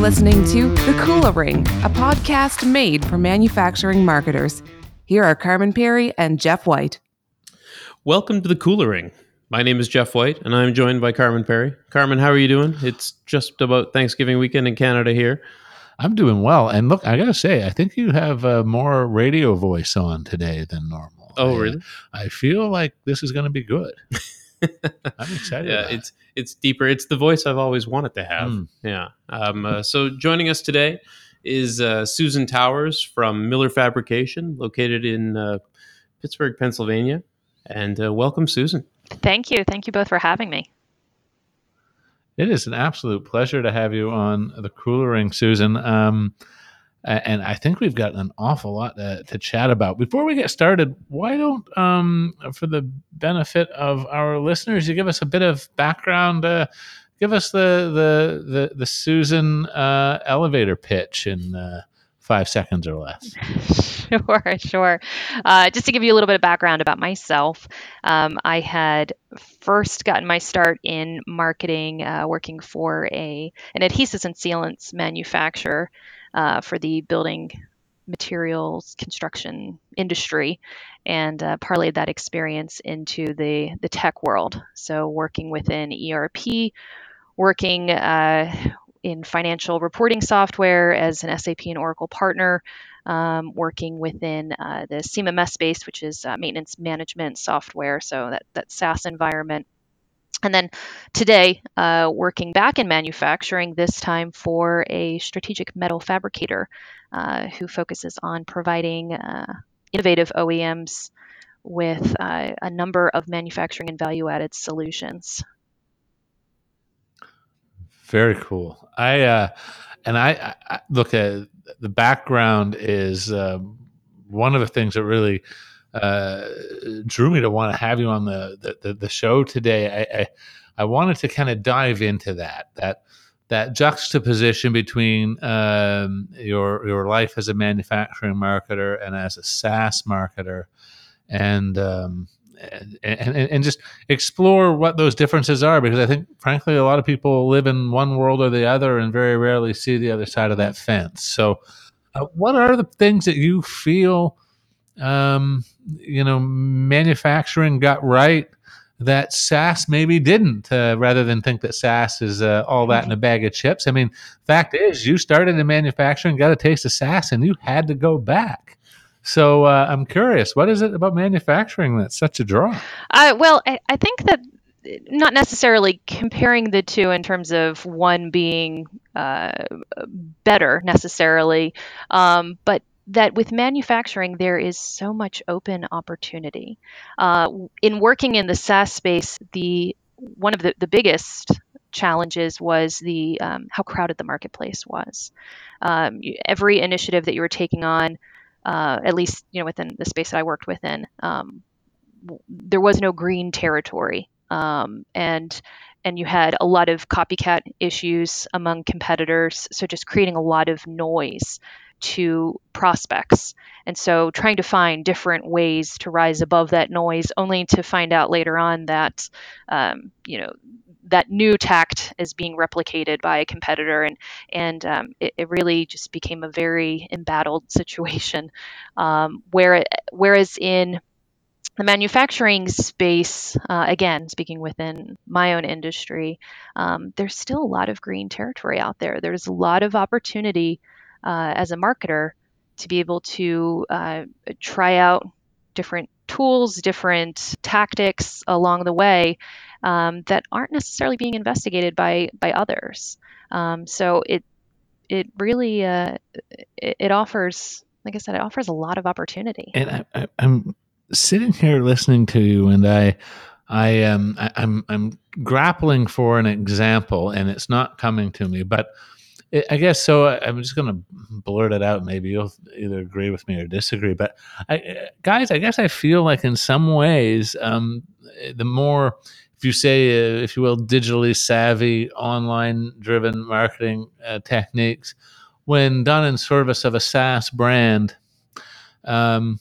listening to The Kula Ring, a podcast made for manufacturing marketers. Here are Carman Pirie and Jeff White. Welcome to the Kula Ring. My name is Jeff White, and I'm joined by Carman Pirie. Carman, how are you doing? It's just about Thanksgiving weekend in Canada here. I'm doing well. And look, I got to say, I think you have uh, more radio voice on today than normal. Oh, I, really? I feel like this is going to be good. I'm excited. yeah, about it. it's it's deeper. It's the voice I've always wanted to have. Mm. Yeah. Um, uh, so joining us today is uh, Susan Towers from Miller Fabrication, located in uh, Pittsburgh, Pennsylvania. And uh, welcome, Susan. Thank you. Thank you both for having me. It is an absolute pleasure to have you on the Kula Ring, Susan. Um, a- and I think we've got an awful lot to, to chat about. Before we get started, why don't, um, for the benefit of our listeners, you give us a bit of background? Uh, give us the the the, the Susan uh, elevator pitch in uh, five seconds or less. Sure, sure. Uh, just to give you a little bit of background about myself, um, I had first gotten my start in marketing, uh, working for a an adhesives and sealants manufacturer uh, for the building materials construction industry, and uh, parlayed that experience into the the tech world. So working within ERP, working uh, in financial reporting software as an SAP and Oracle partner, um, working within uh, the CMMS space, which is uh, maintenance management software, so that, that SaaS environment. And then today, uh, working back in manufacturing, this time for a strategic metal fabricator uh, who focuses on providing uh, innovative OEMs with uh, a number of manufacturing and value added solutions. Very cool. I uh, and I, I- look at the background is um one of the things that really uh, drew me to want to have you on the the, the, the show today. I, I I wanted to kind of dive into that that that juxtaposition between um, your your life as a manufacturing marketer and as a SaaS marketer, and um, and, and and just explore what those differences are because I think frankly a lot of people live in one world or the other and very rarely see the other side of that fence. So, uh, what are the things that you feel um, you know manufacturing got right that SaaS maybe didn't? Uh, rather than think that SaaS is uh, all that in a bag of chips. I mean, fact is, you started in manufacturing, got a taste of SaaS, and you had to go back. So uh, I'm curious, what is it about manufacturing that's such a draw? Uh, well, I, I think that not necessarily comparing the two in terms of one being uh, better necessarily, um, but that with manufacturing there is so much open opportunity. Uh, in working in the SaaS space, the one of the, the biggest challenges was the um, how crowded the marketplace was. Um, every initiative that you were taking on, uh, at least you know within the space that I worked within, um, there was no green territory, um, and and you had a lot of copycat issues among competitors. So just creating a lot of noise to prospects, and so trying to find different ways to rise above that noise, only to find out later on that um, you know that new tact is being replicated by a competitor and and um, it, it really just became a very embattled situation um, where whereas in the manufacturing space, uh, again, speaking within my own industry, um, there's still a lot of green territory out there. There's a lot of opportunity uh, as a marketer to be able to uh, try out different tools, different tactics along the way um, that aren't necessarily being investigated by by others. Um, so it it really uh, it, it offers, like I said, it offers a lot of opportunity. and I, I'm sitting here listening to you, and I, I am, I'm, I'm grappling for an example, and it's not coming to me. But I guess so. I, I'm just going to blurt it out. Maybe you'll either agree with me or disagree. But I, guys, I guess I feel like in some ways, um, the more if you say, uh, if you will, digitally savvy, online driven marketing uh, techniques, when done in service of a SaaS brand, um,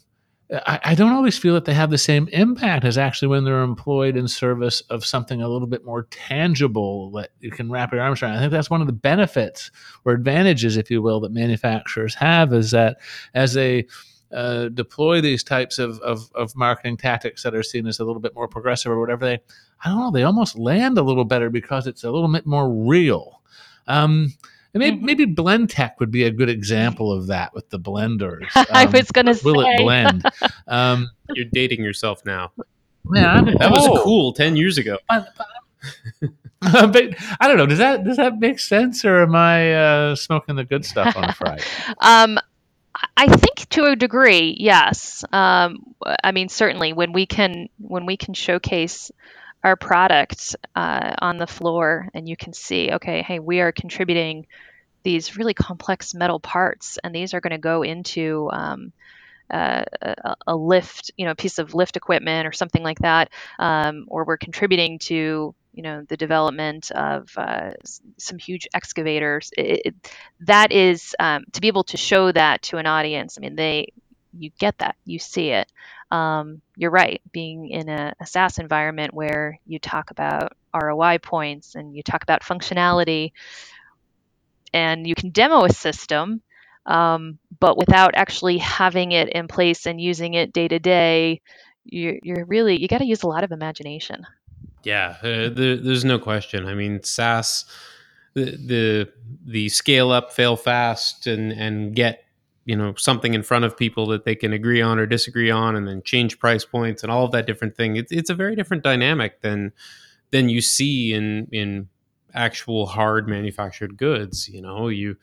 I, I, don't always feel that they have the same impact as actually when they're employed in service of something a little bit more tangible that you can wrap your arms around. I think that's one of the benefits or advantages, if you will, that manufacturers have is that as they uh, deploy these types of, of, of marketing tactics that are seen as a little bit more progressive or whatever, they, I don't know, they almost land a little better because it's a little bit more real. Um, and maybe, mm-hmm. maybe Blendtec would be a good example of that with the blenders. Um, I was going to say, will it blend? Um, You're dating yourself now. Yeah, that was oh. cool ten years ago. But, but, I don't know. Does that does that make sense, or am I uh, smoking the good stuff on a Friday? um, I think to a degree, yes. Um, I mean, certainly when we can when we can showcase our product uh, on the floor and you can see, okay, hey, we are contributing these really complex metal parts, and these are going to go into um, uh, a, a, lift, you know, a piece of lift equipment or something like that, um, or we're contributing to, you know, the development of uh, some huge excavators. It, it, that is um, to be able to show that to an audience. I mean, they, you get that, you see it um, you're right. Being in a, a SaaS environment where you talk about ROI points and you talk about functionality, and you can demo a system, um, but without actually having it in place and using it day to day, you're, really you got to use a lot of imagination. Yeah, uh, the, there's no question. I mean, SaaS, the the the scale up, fail fast, and and get you know something in front of people that they can agree on or disagree on and then change price points and all of that different thing it's, it's a very different dynamic than than you see in in actual hard manufactured goods you know you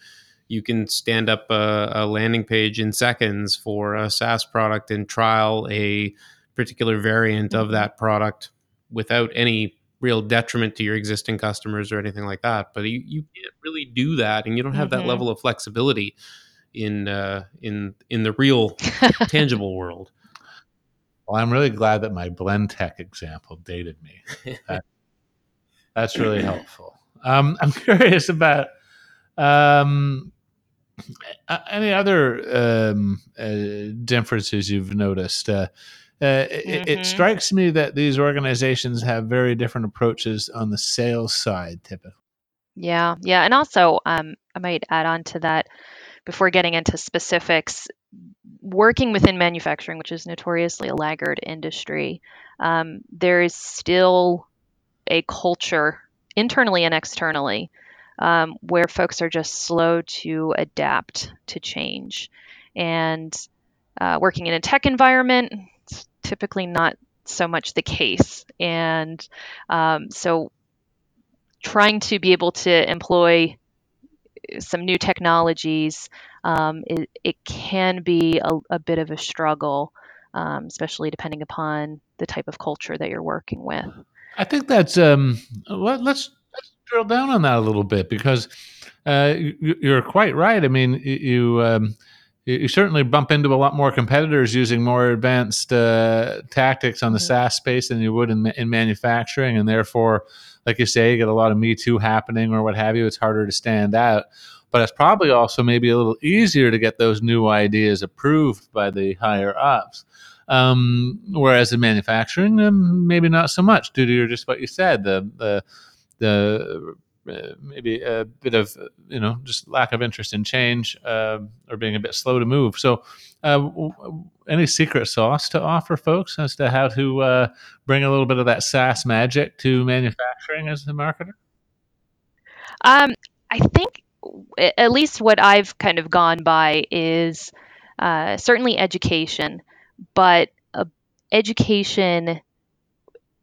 you can stand up a, a landing page in seconds for a SaaS product and trial a particular variant of mm-hmm. that product without any real detriment to your existing customers or anything like that. But you, you can't really do that, and you don't have mm-hmm. that level of flexibility in uh, in in the real tangible world. Well, I'm really glad that my Blendtec example dated me. That, that's really helpful. Um, I'm curious about um, any other um, uh, differences you've noticed. Uh, uh, mm-hmm. it, it, mm-hmm. strikes me that these organizations have very different approaches on the sales side, typically. Yeah, yeah, and also um, I might add on to that before getting into specifics, working within manufacturing, which is notoriously a laggard industry, um, there is still a culture internally and externally um, where folks are just slow to adapt to change. And uh, working in a tech environment, it's typically not so much the case. And um, so trying to be able to employ some new technologies, um, it, it, can be a, a, bit of a struggle, um, especially depending upon the type of culture that you're working with. I think that's um, well, let's let's drill down on that a little bit because uh, you, are quite right. I mean, you. Um, you certainly bump into a lot more competitors using more advanced uh, tactics on the mm-hmm. SaaS space than you would in, in manufacturing, and therefore, like you say, you get a lot of Me Too happening or what have you. It's harder to stand out, but it's probably also maybe a little easier to get those new ideas approved by the higher ups. Um, whereas in manufacturing, um, maybe not so much due to just what you said the the the maybe a bit of you know just lack of interest in change uh, or being a bit slow to move. So, uh, any secret sauce to offer folks as to how to uh, bring a little bit of that SaaS magic to manufacturing as a marketer? Um, I think at least what I've kind of gone by is uh, certainly education, but education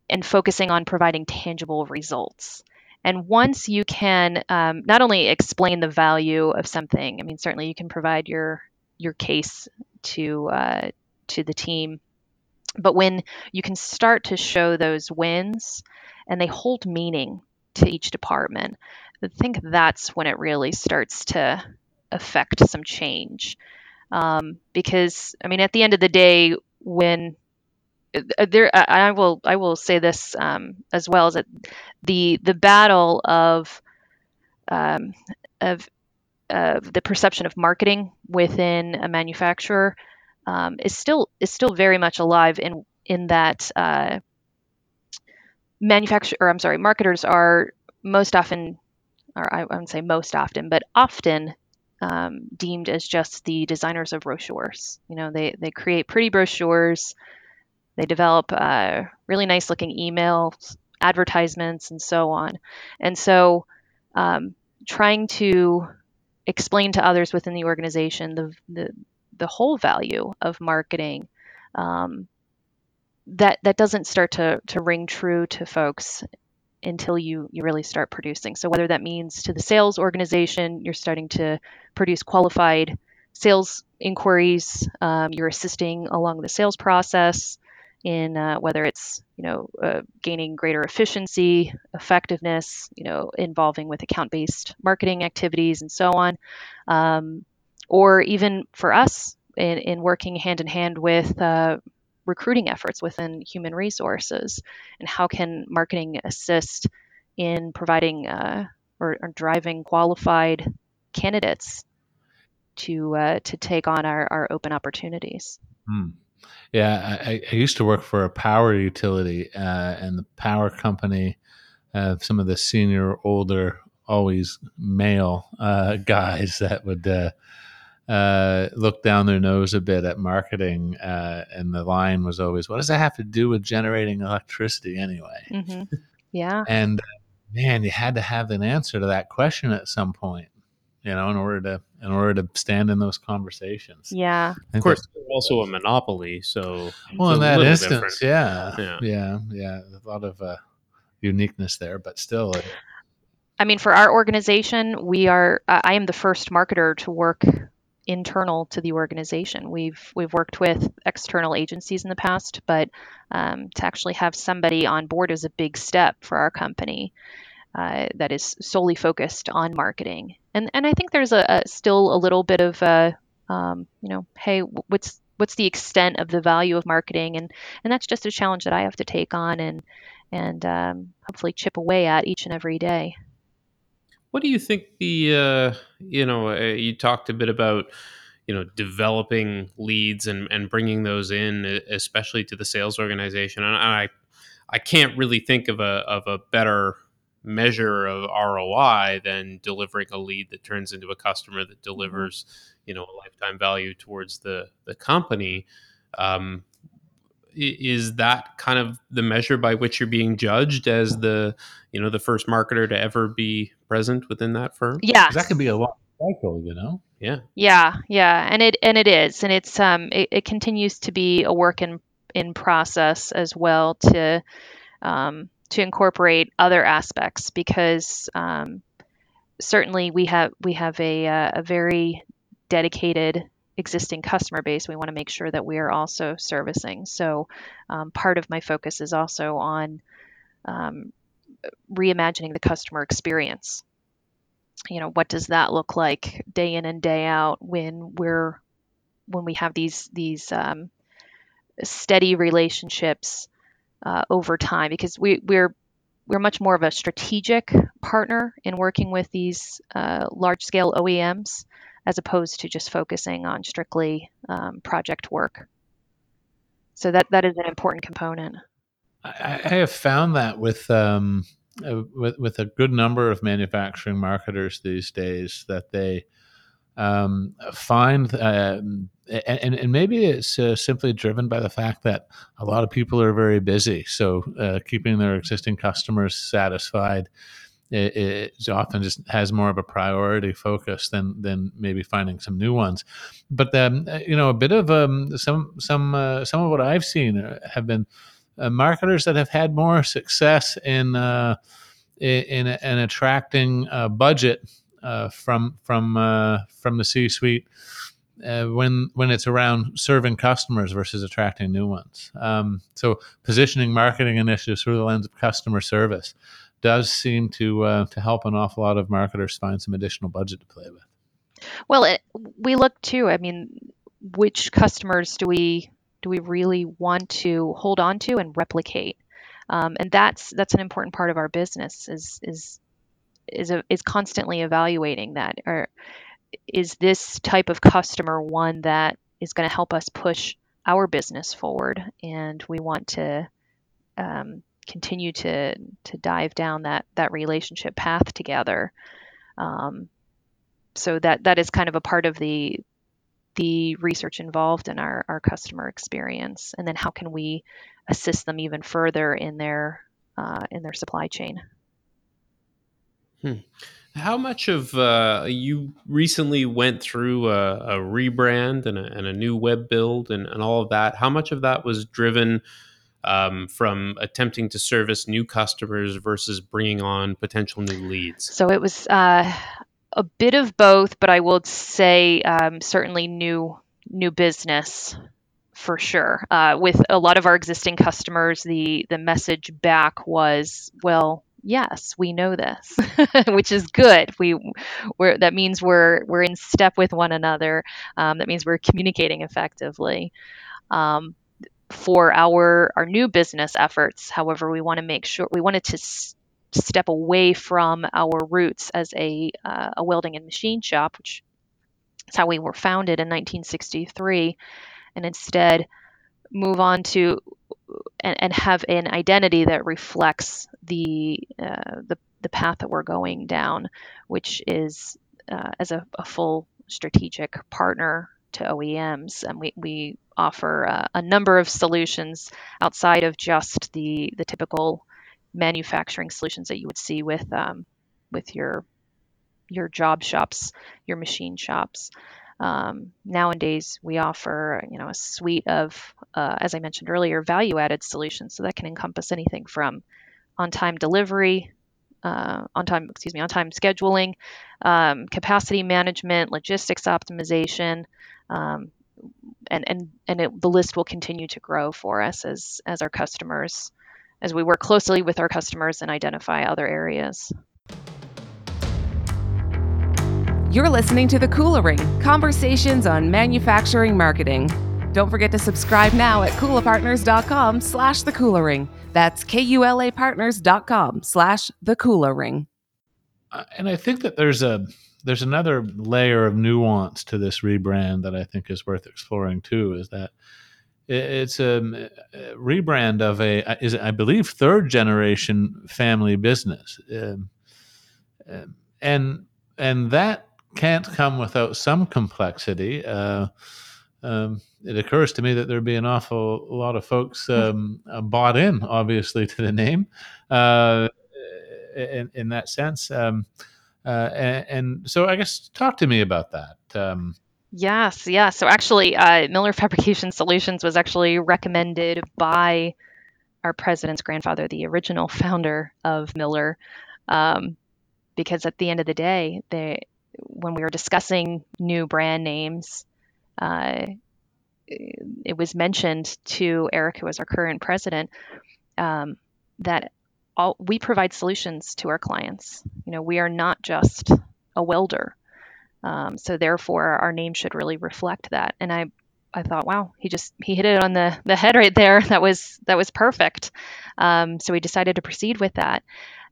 and focusing on providing tangible results. And once you can um, not only explain the value of something, I mean, certainly you can provide your your case to uh, to the team, but when you can start to show those wins and they hold meaning to each department, I think that's when it really starts to affect some change. Um, because I mean, at the end of the day, when there I will I will say this um, as well as that the the battle of um, of of the perception of marketing within a manufacturer um, is still is still very much alive in in that uh, manufacturer or I'm sorry, marketers are most often, or I wouldn't say most often, but often um, deemed as just the designers of brochures. You know, they they create pretty brochures, they develop uh, really nice looking emails, advertisements, and so on. And so, um, trying to explain to others within the organization the the, the whole value of marketing. Um, that that doesn't start to to ring true to folks until you you really start producing. So whether that means to the sales organization, you're starting to produce qualified sales inquiries, um, you're assisting along the sales process in uh, whether it's you know uh, gaining greater efficiency, effectiveness, you know involving with account-based marketing activities and so on, um, or even for us in, in working hand in hand with uh, recruiting efforts within human resources and how can marketing assist in providing uh, or, or, driving qualified candidates to uh, to take on our, our open opportunities. Hmm. Yeah, I, I, used to work for a power utility, uh, and the power company, uh, some of the senior, older, always male uh, guys that would uh, uh, looked down their nose a bit at marketing, uh, and the line was always, "What does that have to do with generating electricity anyway?" Mm-hmm. Yeah, and uh, man, you had to have an answer to that question at some point, you know, in order to in order to stand in those conversations. Yeah, of course, also a monopoly, so well, in that instance, yeah, yeah, yeah, yeah, a lot of uh, uniqueness there, but still. It, I mean, for our organization, we are. I am the first marketer to work internal to the organization. We've we've worked with external agencies in the past, but um, to actually have somebody on board is a big step for our company uh, that is solely focused on marketing. And and I think there's a, a still a little bit of a um, you know, hey, what's what's the extent of the value of marketing? And and that's just a challenge that I have to take on and and um, hopefully chip away at each and every day. What do you think the uh, you know uh, you talked a bit about you know developing leads and and bringing those in, especially to the sales organization, and I I can't really think of a of a better measure of ROI than delivering a lead that turns into a customer that mm-hmm. delivers you know a lifetime value towards the the company. Um, is that kind of the measure by which you're being judged as the you know the first marketer to ever be present within that firm yeah that could be a long cycle you know yeah yeah yeah and it and it is and it's um it, it continues to be a work in in process as well to um to incorporate other aspects because um certainly we have we have a uh, a very dedicated existing customer base we want to make sure that we are also servicing. So um, part of my focus is also on um, reimagining the customer experience. You know, what does that look like day in and day out when we're when we have these these um, steady relationships uh, over time? Because we we're we're much more of a strategic partner in working with these uh, large scale OEMs as opposed to just focusing on strictly um, project work. So that that is an important component. I, I have found that with um, uh, with with a good number of manufacturing marketers these days that they um, find, uh, and, and maybe it's uh, simply driven by the fact that a lot of people are very busy. So uh, keeping their existing customers satisfied it, often just has more of a priority focus than than maybe finding some new ones. But um, you know, a bit of um, some some uh, some of what I've seen uh, have been uh, marketers that have had more success in uh, in, in, attracting budget uh, from from uh, from the C-suite. Uh, when when it's around serving customers versus attracting new ones. Um, so positioning marketing initiatives through the lens of customer service does seem to uh, to help an awful lot of marketers find some additional budget to play with. Well, it, we look too. I mean, which customers do we do we really want to hold on to and replicate? Um, and that's that's an important part of our business is is is a, is constantly evaluating that or is this type of customer one that is going to help us push our business forward, and we want to um, continue to to dive down that that relationship path together. Um, so that that is kind of a part of the the research involved in our, our customer experience, and then how can we assist them even further in their uh, in their supply chain. Hmm. How much of uh, you recently went through a, a rebrand and a, and a, new web build and, and, all of that? How much of that was driven um, from attempting to service new customers versus bringing on potential new leads? So it was uh, a bit of both, but I will say um, certainly new new business for sure. Uh, with a lot of our existing customers, the the message back was, well yes, we know this, which is good. We, we're, that means we're we're in step with one another. Um, that means we're communicating effectively. Um, for our our new business efforts, however, we want to make sure we wanted to s- step away from our roots as a uh, a welding and machine shop, which is how we were founded in 1963, and instead move on to and, and have an identity that reflects the, uh, the the path that we're going down, which is uh, as a, a, full strategic partner to OEMs, and we, we offer uh, a number of solutions outside of just the the typical manufacturing solutions that you would see with um, with your your job shops, your machine shops. Um, nowadays, we offer you know a suite of, uh, as I mentioned earlier, value-added solutions. So that can encompass anything from on-time delivery, uh, on-time excuse me, on-time scheduling, um, capacity management, logistics optimization, um, and and and it, the list will continue to grow for us as as our customers, as we work closely with our customers and identify other areas. You're listening to The Kula Ring Conversations on Manufacturing Marketing. Don't forget to subscribe now at kulapartners.com slash the Kula Ring. That's K-U-L-A partners.com slash the Kula Ring. Uh, and I think that there's a there's another layer of nuance to this rebrand that I think is worth exploring too. Is that it's a, rebrand of a is I believe third generation family business, um, um and and that can't come without some complexity. Uh, um, it occurs to me that there'd be an awful lot of folks hmm. um, uh, bought in, obviously, to the name uh, in, in, that sense. Um, uh, and, and, so, I guess, talk to me about that. Um, yes, yeah. So, actually, uh, Miller Fabrication Solutions was actually recommended by our president's grandfather, the original founder of Miller, um, because at the end of the day, they when we were discussing new brand names, uh, it was mentioned to Eric, who is our current president, um, that all, we provide solutions to our clients. You know, we are not just a welder. Um, so therefore, our name should really reflect that. And I, I thought, wow, he just he hit it on the, the head right there. That was that was perfect. Um, so we decided to proceed with that.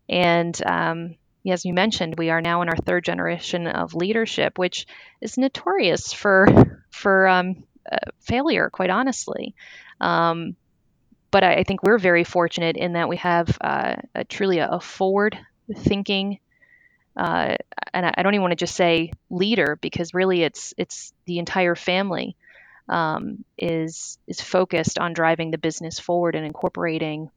And um, as you mentioned, we are now in our third generation of leadership, which is notorious for for um, uh, failure, quite honestly. Um, but I, I, think we're very fortunate in that we have uh, a, truly a, a forward thinking, uh, and I, I, don't even want to just say leader because really it's it's the entire family um, is is focused on driving the business forward and incorporating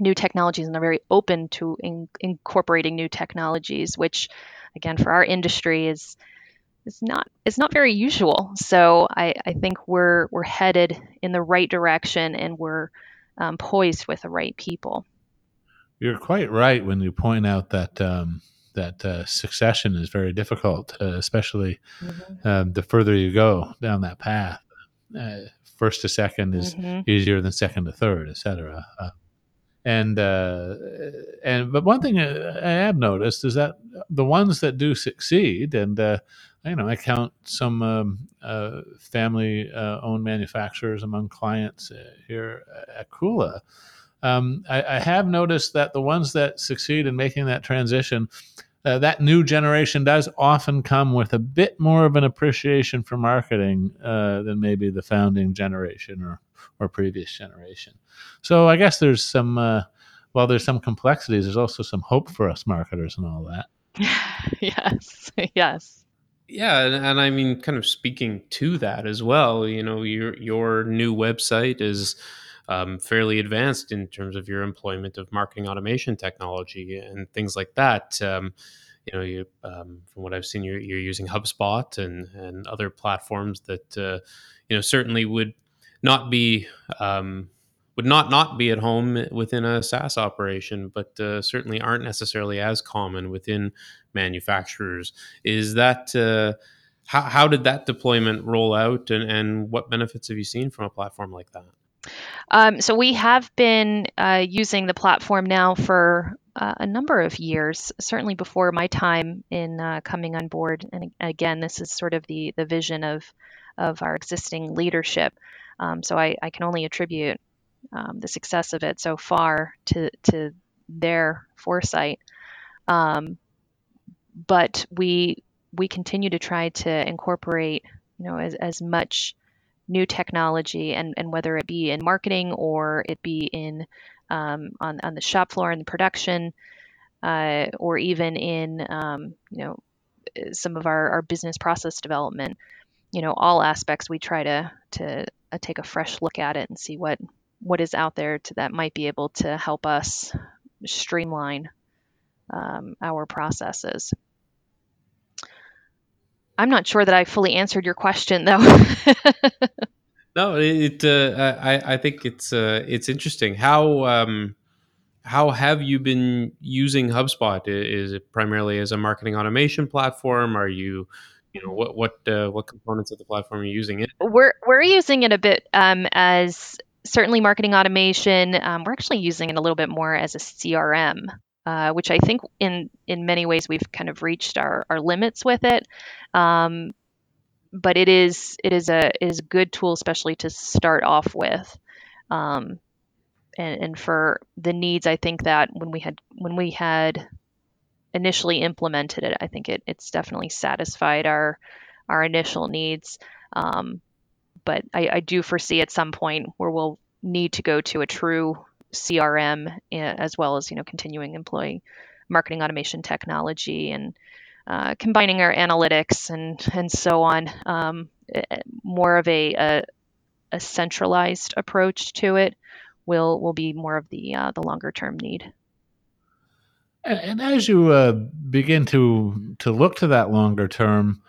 new technologies and they're very open to in, incorporating new technologies which again for our industry is is not is not very usual so I, I think we're we're headed in the right direction and we're um, poised with the right people you're quite right when you point out that um, that uh, succession is very difficult uh, especially mm-hmm. um, the further you go down that path uh, first to second is mm-hmm. easier than second to third etc uh, and uh, and but one thing I have noticed is that the ones that do succeed, and uh, you know, I count some um, uh, family-owned uh, manufacturers among clients uh, here at Kula. Um, I, I, have noticed that the ones that succeed in making that transition uh, that new generation does often come with a bit more of an appreciation for marketing than maybe the founding generation or or previous generation. So I guess there's some uh, while there's some complexities, there's also some hope for us marketers and all that. yes, yes. Yeah, and, and, I mean, kind of speaking to that as well. You know, your your new website is um, fairly advanced in terms of your employment of marketing automation technology and things like that. Um, you know, you um, from what I've seen, you're, you're using HubSpot and and other platforms that uh, you know certainly would not be um, would not not be at home within a SaaS operation, but uh, certainly aren't necessarily as common within manufacturers. Is that uh, how, how did that deployment roll out, and, and what benefits have you seen from a platform like that? Um, so we have been uh, using the platform now for uh, a number of years, certainly before my time in uh, coming on board. And again, this is sort of the the vision of of our existing leadership. Um, so I, I, can only attribute um, the success of it so far to to their foresight. Um, but we we continue to try to incorporate you know as, as much new technology and, and whether it be in marketing or it be in um, on, on the shop floor in the production uh, or even in um, you know some of our, our business process development you know all aspects we try to to uh, take a fresh look at it and see what what is out there to, that might be able to help us streamline um, our processes. I'm not sure that I fully answered your question, though. no, it. Uh, I I think it's uh, it's interesting how um, how have you been using HubSpot? Is it primarily as a marketing automation platform? Are you you know what what uh, what components of the platform are you using it? We're we're using it a bit um, as certainly marketing automation. Um, we're actually using it a little bit more as a CRM, uh, which I think in in many ways we've kind of reached our, our limits with it. Um, but it is it is a it is a good tool, especially to start off with. Um, and, and for the needs, I think that when we had when we had initially implemented it, I think it, it's definitely satisfied our our initial needs. Um, but I, I do foresee at some point where we'll need to go to a true CRM eh, as well as you know continuing employing marketing automation technology and uh, combining our analytics and and so on. Um, eh, more of a, a, a centralized approach to it will will be more of the uh, the longer term need. And, as you uh, begin to to look to that longer term,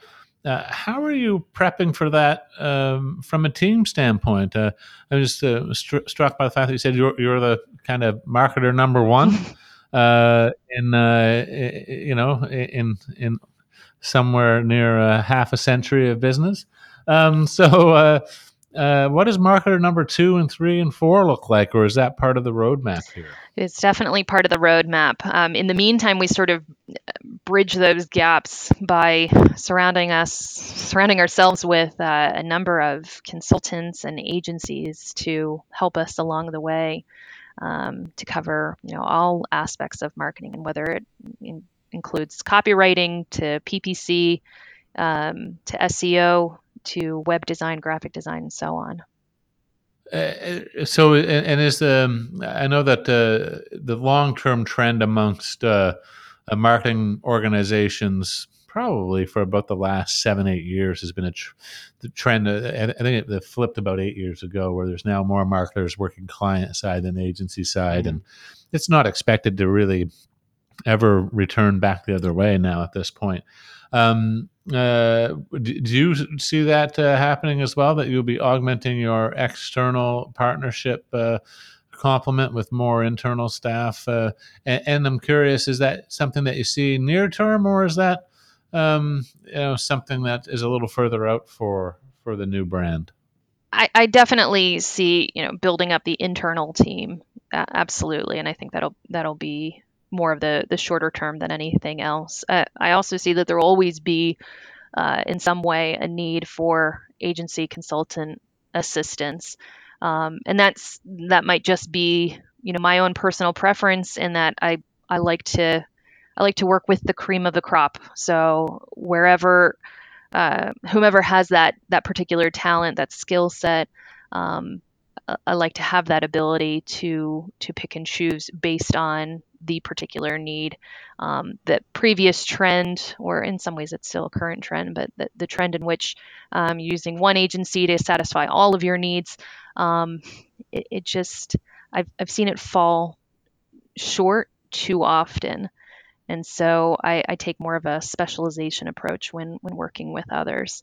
uh, how are you prepping for that um, from a team standpoint? Uh, I'm just uh, st- struck by the fact that you said you're, you're the kind of marketer number one uh, in uh, you know in in somewhere near half a century of business. Um, so, uh, what does marketer number two and three and four look like, or is that part of the roadmap here? It's definitely part of the roadmap. Um, in the meantime, we sort of bridge those gaps by surrounding us, surrounding ourselves with uh, a number of consultants and agencies to help us along the way um, to cover, you know, all aspects of marketing, and whether it in- includes copywriting to PPC um, to SEO to web design, graphic design, and so on. Uh, so, and, and, is the I know that uh, the long term trend amongst uh, uh, marketing organizations probably for about the last seven eight years has been a tr- the trend. Uh, I think it, flipped about eight years ago, where there's now more marketers working client side than agency side, mm-hmm. and it's not expected to really ever return back the other way now at this point. Um, uh, do you see that uh, happening as well? That you'll be augmenting your external partnership uh, complement with more internal staff? Uh, and, and, I'm curious, is that something that you see near term, or is that um, you know something that is a little further out for for the new brand? I, I definitely see you know building up the internal team absolutely, and I think that'll that'll be more of the the shorter term than anything else. Uh, I also see that there will always be, uh, in some way, a need for agency consultant assistance, um, and that's that might just be you know my own personal preference in that I I like to I like to work with the cream of the crop. So wherever uh, whomever has that that particular talent, that skill set, um, I like to have that ability to to pick and choose based on the particular need. Um, the previous trend, or in some ways it's still a current trend, but the, the trend in which um, using one agency to satisfy all of your needs, um, it, it, just I've I've seen it fall short too often. And so I, I take more of a specialization approach when when working with others.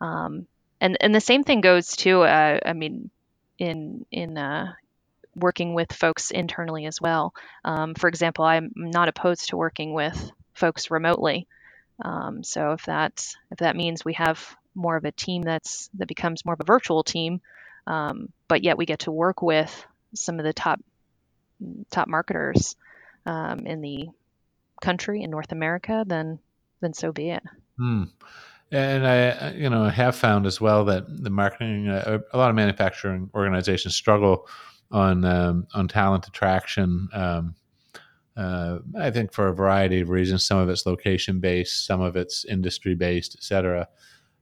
Um, and and the same thing goes to, Uh, I mean, in in uh, working with folks internally as well. Um, for example, I'm not opposed to working with folks remotely. Um, so if that if that means we have more of a team that's that becomes more of a virtual team, um, but yet we get to work with some of the top top marketers um, in the country in North America, then then so be it. Hmm. And I, you know, have found as well that the marketing, uh, a lot of manufacturing organizations struggle on um, on talent attraction. Um, uh, I think for a variety of reasons. Some of it's location based, some of it's industry based, et cetera.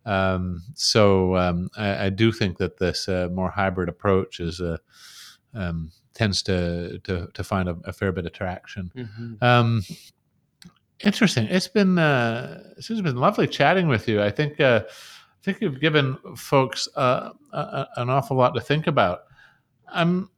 Um, so um, I, I, do think that this uh, more hybrid approach is uh, um, tends to, to, to find a, a, fair bit of traction. Mm-hmm. Um, interesting. It's been uh, it's been lovely chatting with you. I think uh, I think you've given folks uh, a, an awful lot to think about. I'm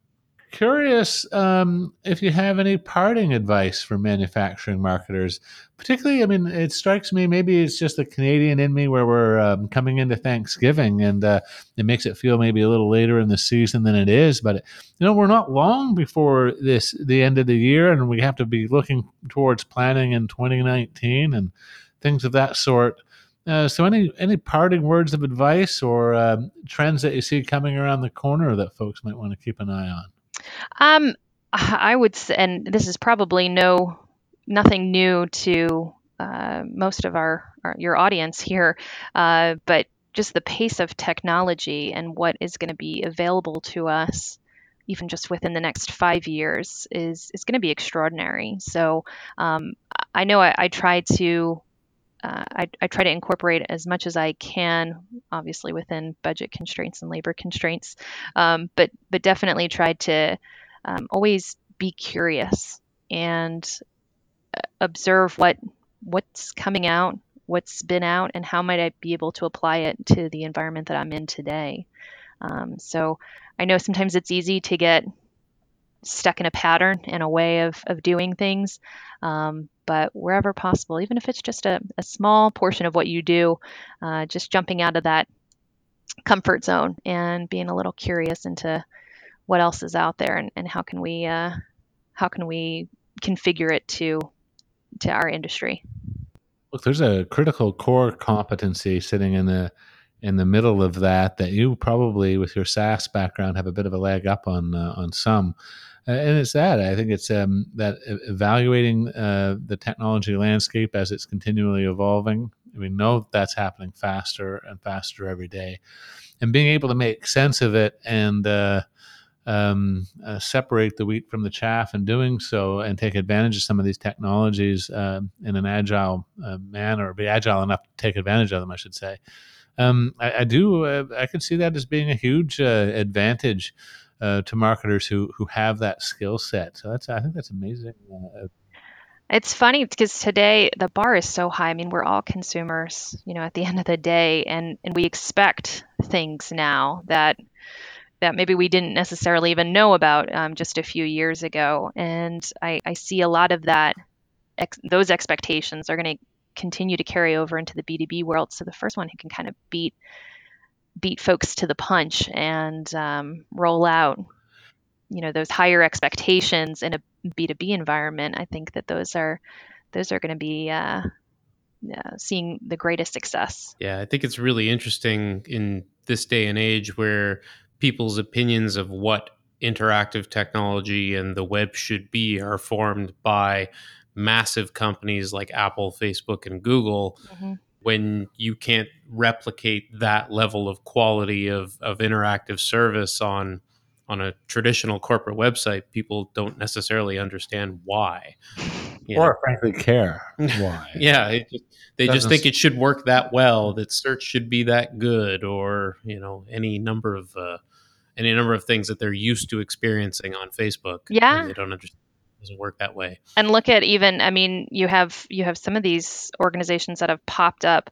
curious um, if you have any parting advice for manufacturing marketers. Particularly, I mean, it strikes me maybe it's just the Canadian in me where we're um, coming into Thanksgiving and uh, it makes it feel maybe a little later in the season than it is. But you know, we're not long before this the end of the year, and we have to be looking towards planning in 2019 and things of that sort. Uh, so, any any parting words of advice or um, trends that you see coming around the corner that folks might want to keep an eye on? Um, I would, say, and this is probably no nothing new to uh, most of our, our, your audience here, uh, but just the pace of technology and what is going to be available to us even just within the next five years is is going to be extraordinary. So um, I know I, I try to uh, I, I, try to incorporate as much as I can, obviously within budget constraints and labor constraints, um, but but definitely try to um, always be curious and uh, observe what what's coming out, what's been out, and how might I be able to apply it to the environment that I'm in today. Um, so I know sometimes it's easy to get stuck in a pattern and a way of, of doing things. Um, but wherever possible, even if it's just a, a small portion of what you do, uh, just jumping out of that comfort zone and being a little curious into what else is out there and, and how can we uh, how can we configure it to to our industry. Look, there's a critical core competency sitting in the in the middle of that that you probably, with your SaaS background, have a bit of a leg up on uh, on some. And it's that I think it's um, that evaluating uh, the technology landscape as it's continually evolving. We know that's happening faster and faster every day, and being able to make sense of it and uh, um, uh, separate the wheat from the chaff and doing so and take advantage of some of these technologies uh, in an agile uh, manner be agile enough to take advantage of them i should say um, I, I, do i can see that as being a huge advantage uh, to marketers who who have that skill set. So that's I think that's amazing. Uh, it's funny because today the bar is so high. I mean, we're all consumers, you know, at the end of the day, and and we expect things now that that maybe we didn't necessarily even know about um, just a few years ago. And I, I see a lot of that. Ex- those expectations are going to continue to carry over into the B2B world. So the first one who can kind of beat beat folks to the punch and um, roll out you know those higher expectations in a b2b environment i think that those are those are going to be uh, uh, seeing the greatest success yeah i think it's really interesting in this day and age where people's opinions of what interactive technology and the web should be are formed by massive companies like apple facebook and google mm-hmm when you can't replicate that level of quality of, of interactive service on on a traditional corporate website, people don't necessarily understand why. you know, or frankly care why. yeah, it they just Doesn't think it should work that well, that search should be that good, or you know, any number of uh, any number of things that they're used to experiencing on Facebook. Yeah. they don't understand. It doesn't work that way. and look at even i mean you have you have some of these organizations that have popped up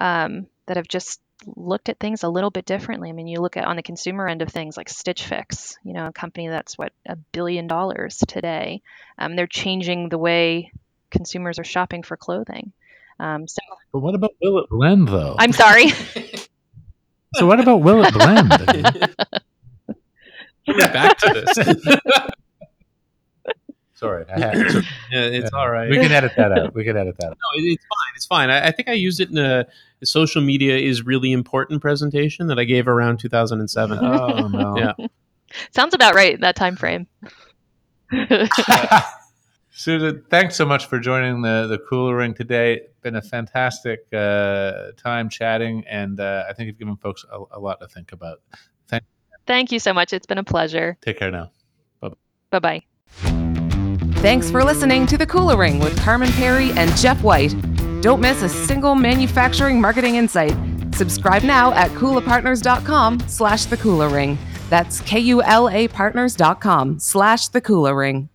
um, that have just looked at things a little bit differently i mean you look at on the consumer end of things like stitch fix you know a company that's what a billion dollars today um, they're changing the way consumers are shopping for clothing um, so But what about Will It Blend though? i'm sorry so what about Will It Blend? Coming back to this. Sorry, I had, yeah, it's all right. We can edit that out. We can edit that out. No, it's fine. It's fine. I, I think I used it in a, a social media is really important presentation that I gave around 2007. Oh no. Yeah. sounds about right that time frame Susan, thanks so much for joining the the Kula Ring today. It's been a fantastic uh, time chatting, and uh, I think you've given folks a, a lot to think about. Thank. thank you so much it's been a pleasure Take care now. bye-bye Thanks for listening to The Kula Ring with Carman Pirie and Jeff White. Don't miss a single manufacturing marketing insight. Subscribe now at kulapartners.com slash The Kula Ring. That's K-U-L-A partners.com slash The Kula Ring.